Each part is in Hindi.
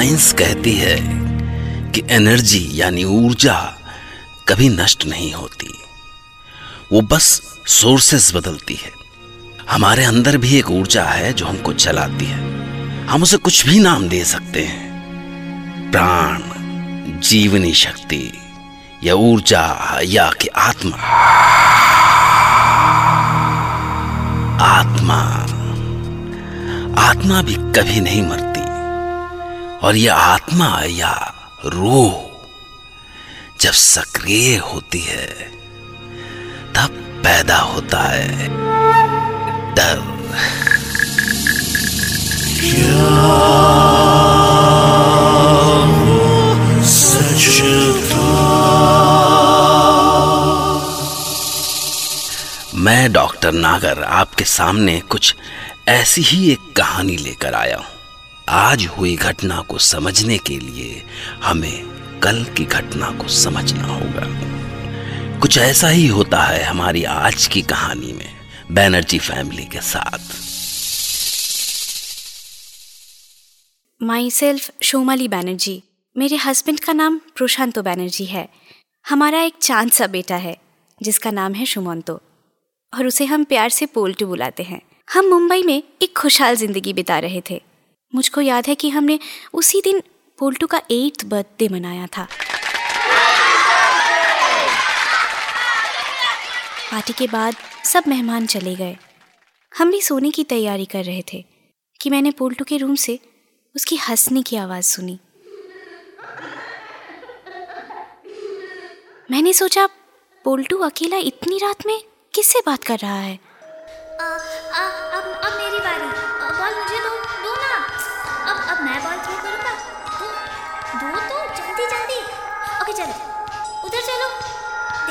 साइंस कहती है कि एनर्जी यानी ऊर्जा कभी नष्ट नहीं होती। वो बस सोर्सेस बदलती है। हमारे अंदर भी एक ऊर्जा है जो हमको चलाती है। हम उसे कुछ भी नाम दे सकते हैं। प्राण, जीवनी शक्ति या ऊर्जा या कि आत्मा। आत्मा। आत्मा भी कभी नहीं मरती। और यह आत्मा या रूह जब सक्रिय होती है, तब पैदा होता है। डर मैं डॉक्टर नागर आपके सामने कुछ ऐसी ही एक कहानी लेकर आया हूँ। आज हुई घटना को समझने के लिए हमें कल की घटना को समझना होगा। कुछ ऐसा ही होता है हमारी आज की कहानी में, बैनर्जी फैमिली के साथ। माई सेल्फ शोमाली बैनर्जी मेरे हस्बैंड का नाम प्रशांतो बैनर्जी है। हमारा एक चाँद सा बेटा है, जिसका नाम है सुमंतो और उसे हम प्यार से पोल्टू बुलाते हैं। हम मुंबई में एक खुशहाल ज़िंदगी बिता रहे थे। मुझको याद है कि हमने उसी दिन पोल्टू का एट्थ बर्थडे मनाया था। पार्टी के बाद सब मेहमान चले गए। हम भी सोने की तैयारी कर रहे थे कि मैंने पोल्टू के रूम से उसकी हंसने की आवाज़ सुनी। मैंने सोचा पोल्टू अकेला इतनी रात में किससे बात कर रहा है? आ, आ, अब मेरी आ,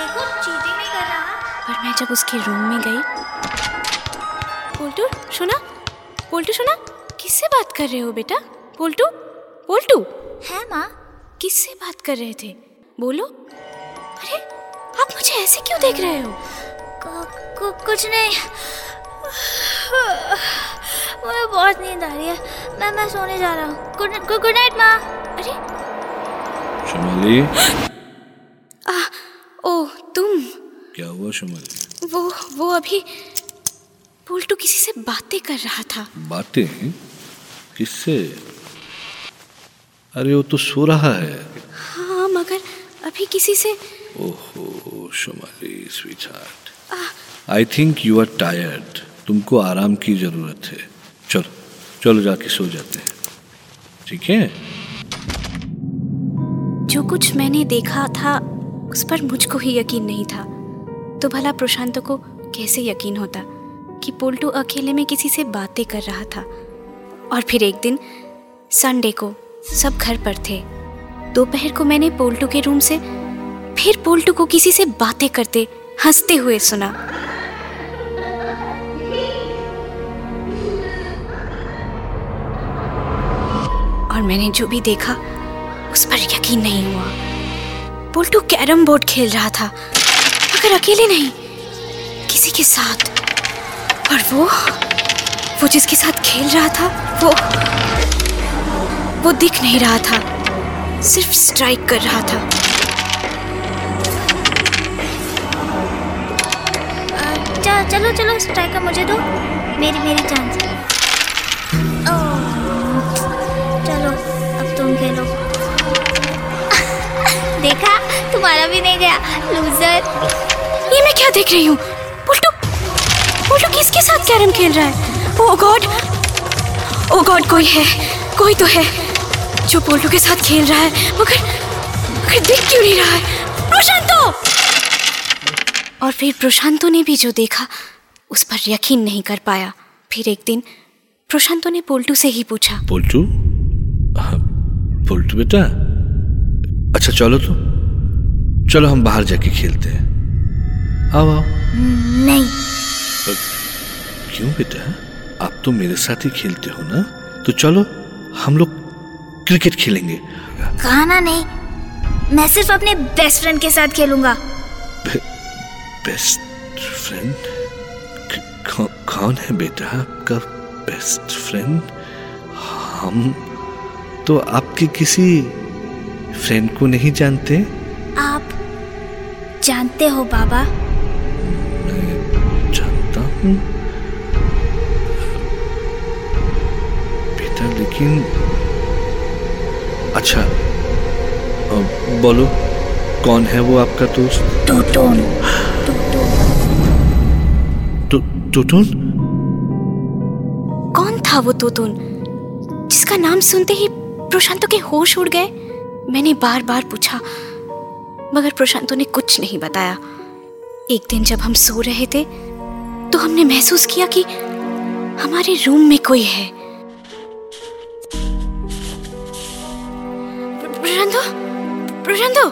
देखो चीटिंग नहीं कर रहा। पर मैं जब उसके रूम में गई पोल्टू सुना? पोल्टू सुना? किससे बात कर रहे हो बेटा? पोल्टू? पोल्टू? है माँ। किससे बात कर रहे थे? बोलो। अरे आप मुझे ऐसे क्यों देख रहे हो? कु- कु- कुछ नहीं। मुझे बहुत नींद आ रही है। मैं मैं सोने जा रहा हूँ। गुड नाइट माँ। अरे। शुमाली ओ तुम। क्या हुआ शुमाली? वो वो अभी पोल्टू किसी से बातें कर रहा था। बातें? किससे? अरे वो तो सो रहा है। हाँ मगर अभी किसी से ओहो शुमाली sweetheart I think you are tired तुमको आराम की ज़रूरत है। चलो चलो जाके सो जाते हैं। ठीक है? जो कुछ मैंने देखा था उस पर मुझको ही यकीन नहीं था। तो भला प्रशांत को कैसे यकीन होता कि पोल्टू अकेले में किसी से बातें कर रहा था? और फिर एक दिन संडे को सब घर पर थे। दोपहर को मैंने पोल्टू के रूम से, फिर पोल्टू को किसी से बातें करते हँसते हुए सुना। और मैंने जो भी देखा, उस पर यकीन नहीं हुआ। पोल्टू कैरम बोर्ड खेल रहा था, मगर अकेले नहीं, किसी के साथ। और वो वो जिसके साथ खेल रहा था, वो वो दिख नहीं रहा था, सिर्फ़ स्ट्राइक कर रहा था। चलो चलो स्ट्राइकर मुझे दो। मेरी मेरी चांस तुम्हारा भी नहीं गया। लूजर ये मैं क्या देख रही हूँ? पोल्टू पोल्टू किसके साथ कैरम खेल रहा है? ओ गॉड ओ गॉड, कोई है, कोई तो है जो पोल्टू के साथ खेल रहा है, मगर मगर दिख क्यों नहीं रहा है? प्रशांतो! और फिर प्रशांतो ने भी जो देखा, उस पर यकीन नहीं कर पाया। फिर एक दिन प्रशांतो ने पोल्टू से ही पूछा। पोल्टू पोल्टू बेटा? अच्छा चलो तो। चलो हम बाहर जाके खेलते हैं। आओ आओ। नहीं। क्यों बेटा? आप तो मेरे साथ ही खेलते हो ना? तो चलो हम लोग क्रिकेट खेलेंगे। कहा ना नहीं मैं सिर्फ़ अपने बेस्ट फ्रेंड के साथ खेलूँगा। बे, बेस्ट फ्रेंड कौन है बेटा आपका बेस्ट फ्रेंड हम तो आपके किसी फ्रेंड को नहीं जानते। आप जानते हो बाबा? जानता हूँ। बेटा लेकिन अच्छा बोलो कौन है वो आपका दोस्त? टोटोन। टो- टोटोन? कौन था वो तोतुन जिसका नाम सुनते ही प्रशांतो के होश उड़ गए? मैंने बार बार पूछा मगर प्रशांतो ने कुछ नहीं बताया। एक दिन जब हम सो रहे थे तो हमने महसूस किया कि हमारे रूम में कोई है। प्रशांतो प्रशांतो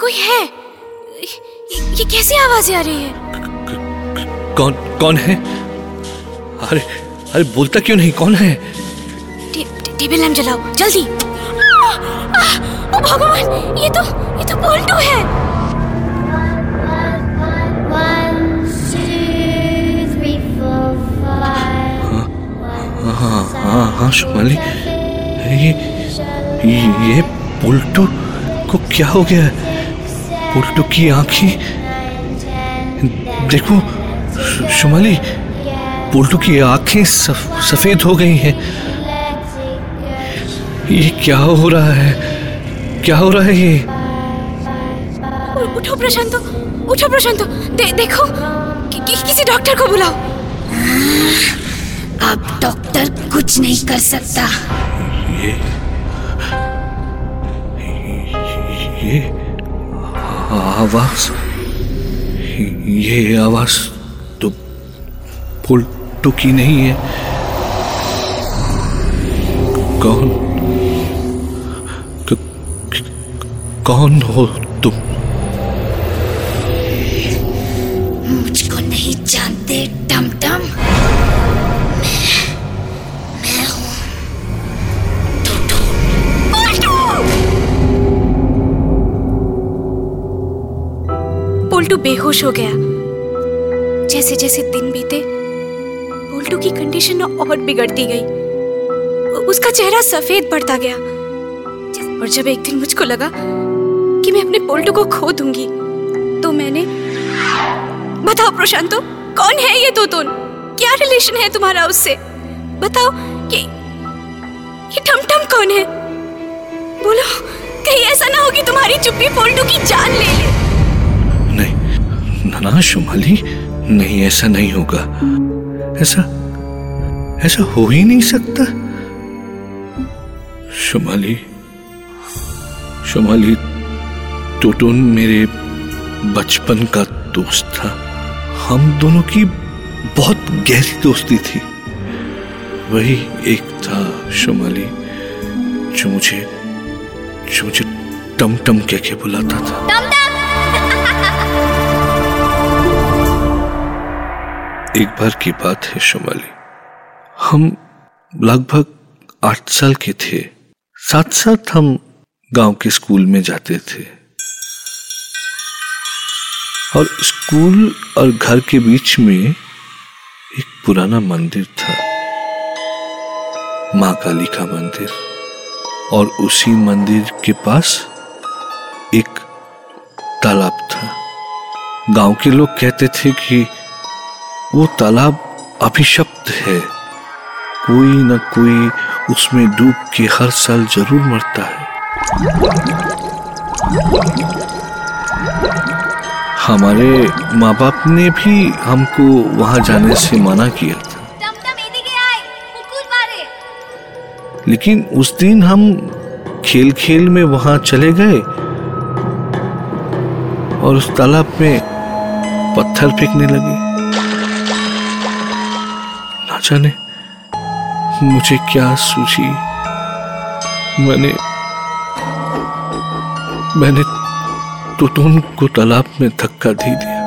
कोई है? ये, कैसी आवाज़ आ रही है? कौन कौन है? अरे अरे बोलता क्यों नहीं? कौन है? टेबल लैम्प जलाओ जल्दी। आ, ओ भगवान ये तो ये तो पोल्टू है। हाँ हाँ हाँ शुमाली ये ये पुल्टू को क्या हो गया? पुल्टू की आँखें। देखो शुमाली पुल्टू की आँखें सफ, सफ़ेद हो गई हैं। ये क्या हो रहा है? क्या हो रहा है ये? उठो प्रशांतो उठो प्रशांतो। दे, देखो कि, कि, किसी डॉक्टर को बुलाओ। अब डॉक्टर कुछ नहीं कर सकता। ये ये आवाज़ ये आवाज़ तो पुल्टू की नहीं है। कौन? कौन हो तुम? मुझको नहीं जानते टम टम पोल्टू! बेहोश हो गया। जैसे जैसे दिन बीते, पोल्टू की कंडीशन और बिगड़ती गई। उसका चेहरा सफ़ेद पड़ता गया। और जब एक दिन मुझको लगा पोल्टू को खो दूँगी। तो मैंने बताओ प्रशांतो, कौन है ये तोतुन क्या रिलेशन है तुम्हारा उससे? बताओ कि ये टमटम कौन है? बोलो, कहीं ऐसा ना हो कि तुम्हारी चुप्पी पोल्टू की जान ले ले। नहीं ना ना शुमाली, नहीं, ऐसा नहीं होगा। ऐसा ऐसा हो ही नहीं सकता। शुमाली शुमाली टोटोन मेरे बचपन का दोस्त था। हम दोनों की बहुत गहरी दोस्ती थी। वही एक था शुमाली जो मुझे जो मुझे टम टम कह के बुलाता था। एक बार की बात है शुमाली। हम लगभग आठ साल के थे। साथ साथ हम गाँव के स्कूल में जाते थे। और स्कूल और घर के बीच में एक पुराना मंदिर था। माँ काली का मंदिर। और उसी मंदिर के पास एक तालाब था। गाँव के लोग कहते थे कि वो तालाब अभिशप्त है। कोई न कोई उसमें डूब के हर साल ज़रूर मरता है। हमारे माँ बाप ने भी हमको वहाँ जाने से मना किया था। लेकिन उस दिन हम खेल खेल में वहाँ चले गए और उस तालाब में पत्थर फेंकने लगे। ना जाने मुझे क्या सूझी। मैंने मैंने तुतुन को तालाब में धक्का दे दिया।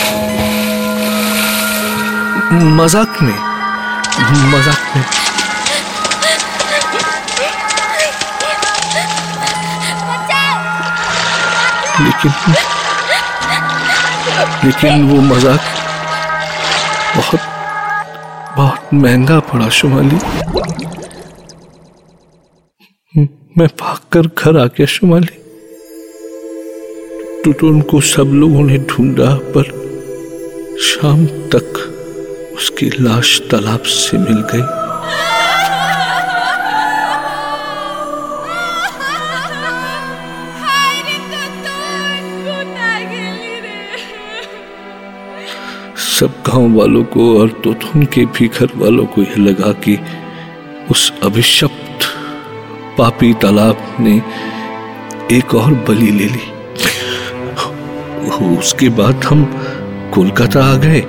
मज़ाक में मज़ाक में। लेकिन लेकिन वो मज़ाक बहुत बहुत महँगा पड़ा शुमाली। मैं भागकर घर आ गया शुमाली। टुटुन को सब लोगों ने ढूंढा, पर शाम तक उसकी लाश तालाब से मिल गई। सब गाँव वालों को और तुतुन के भी घर वालों को यह लगा कि उस अभिशप्त पापी तालाब ने एक और बलि ले ली। उसके बाद हम कोलकाता आ गए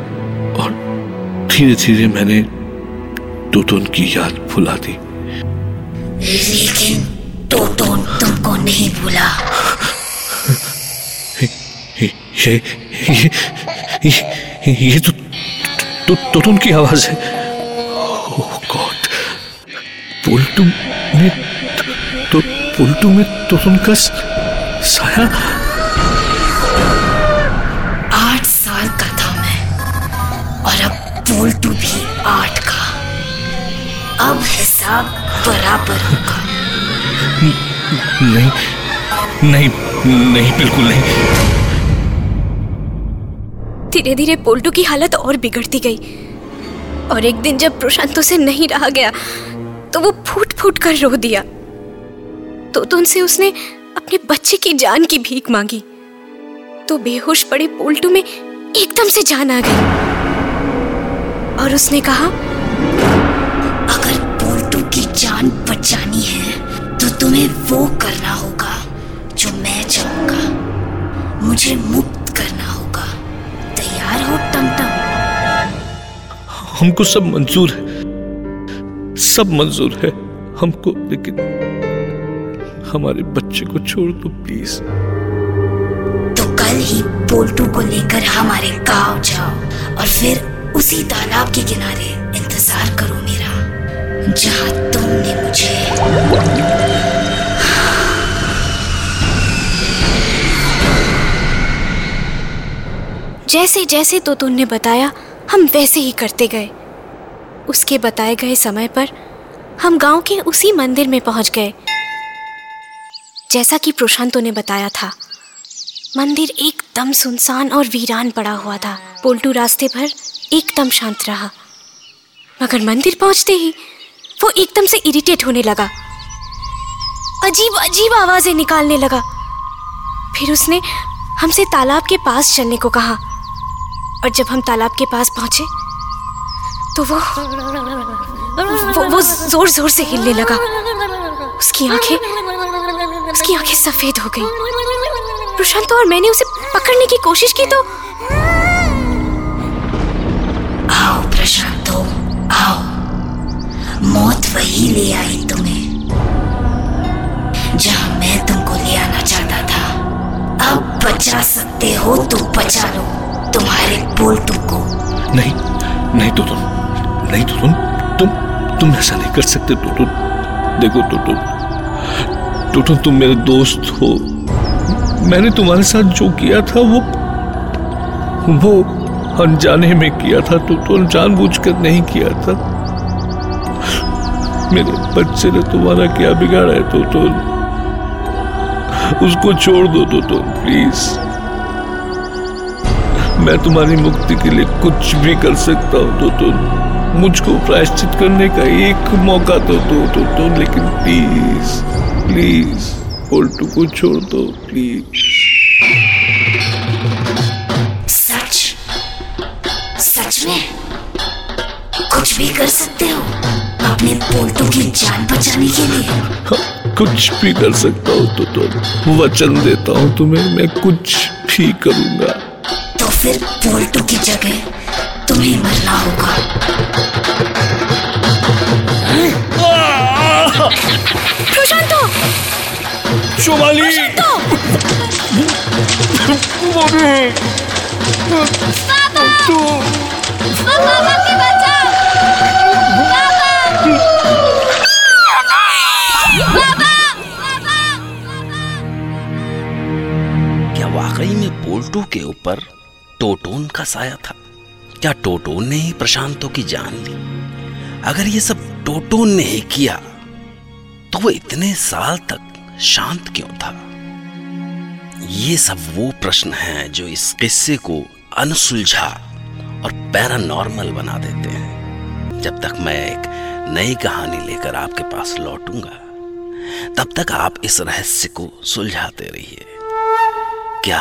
और धीरे धीरे मैंने तुतुन की याद भुला दी। लेकिन टोटोन तुमको नहीं भूला। ये ये ये, ये तो तो तुतुन की आवाज़ है। ओह गॉड पुलटू में तो पुलटू में तुतुन का साया पोल्टू भी आठ का। अब हिसाब बराबर होगा। नहीं नहीं नहीं बिल्कुल नहीं। धीरे धीरे पोल्टू की हालत और बिगड़ती गई। और एक दिन जब प्रशांत उसे नहीं रहा गया तो वो फूट फूट कर रो दिया। तो तो उनसे उसने अपने बच्चे की जान की भीख मांगी। तो बेहोश पड़े पोल्टू में एकदम से जान आ गई। और उसने कहा अगर पोल्टू की जान बचानी है तो तुम्हें वो करना होगा जो मैं चाहूँगा। मुझे मुक्त करना होगा। तैयार हो टमटम। हमको सब मंजूर है। सब मंजूर है। हमको लेकिन हमारे बच्चे को छोड़ दो प्लीज़। तो कल ही पोल्टू को लेकर हमारे गाँव जाओ और फिर उसी तालाब के किनारे इंतज़ार करो मेरा। जहाँ तुमने मुझे जैसे जैसे तोतुन ने बताया, हम वैसे ही करते गए। उसके बताए गए समय पर हम गाँव के उसी मंदिर में पहुँच गए। जैसा कि प्रशांतों ने बताया था, मंदिर एकदम सुनसान और वीरान पड़ा हुआ था। पोल्टू रास्ते भर एकदम शांत रहा। मगर मंदिर पहुँचते ही वो एकदम से इरिटेट होने लगा। अजीब अजीब आवाज़ें निकालने लगा। फिर उसने हमसे तालाब के पास चलने को कहा। और जब हम तालाब के पास पहुँचे तो वो वो, वो ज़ोर ज़ोर से हिलने लगा। उसकी आँखें उसकी आँखें सफ़ेद हो गई। प्रशांत और मैंने उसे पकड़ने की कोशिश की तो आओ प्रशांतो आओ। मौत वही ले आई तुम्हें, जहाँ मैं तुमको ले आना चाहता था। अब बचा सकते हो तो बचा लो। तुम्हारे पोल्टू को नहीं नहीं तो तुम, नहीं तो तुम तुम तुम ऐसा नहीं कर सकते तो तुम देखो तो तुम तो तुम तुम मेरे दोस्त हो। मैंने तुम्हारे साथ जो किया था, वो वो अनजाने में किया था तो तुम जानबूझकर नहीं किया था। मेरे बच्चे ने तुम्हारा क्या बिगाड़ा है तो तुम उसको छोड़ दो तो तुम प्लीज़ मैं तुम्हारी मुक्ति के लिए कुछ भी कर सकता हूँ तो तुम मुझको प्रायश्चित करने का एक मौका तो दो तो तुम लेकिन प्लीज़ प्लीज़ पोल्टू को छोड़ दो प्लीज़ कुछ भी कर सकते हो अपने पोल्टू की जान बचाने के लिए। हाँ, कुछ भी कर सकता हूँ तो तुम वचन देता हूँ तुम्हें मैं कुछ भी करूँगा। तो फिर पोल्टू की जगह तुम्हें मरना होगा। प्रशांतो! चुमाली पापा! मम्मी बचाओ पोल्टू के ऊपर टोटोन का साया था। क्या टोटोन ने ही प्रशांतों की जान ली? अगर ये सब टोटोन ने ही किया तो वो इतने साल तक शांत क्यों था? ये सब वो प्रश्न हैं जो इस किस्से को अनसुलझा और पैरानॉर्मल बना देते हैं। जब तक मैं एक नई कहानी लेकर आपके पास लौटूँगा, तब तक आप इस रहस्य को सुलझाते रहिए। क्या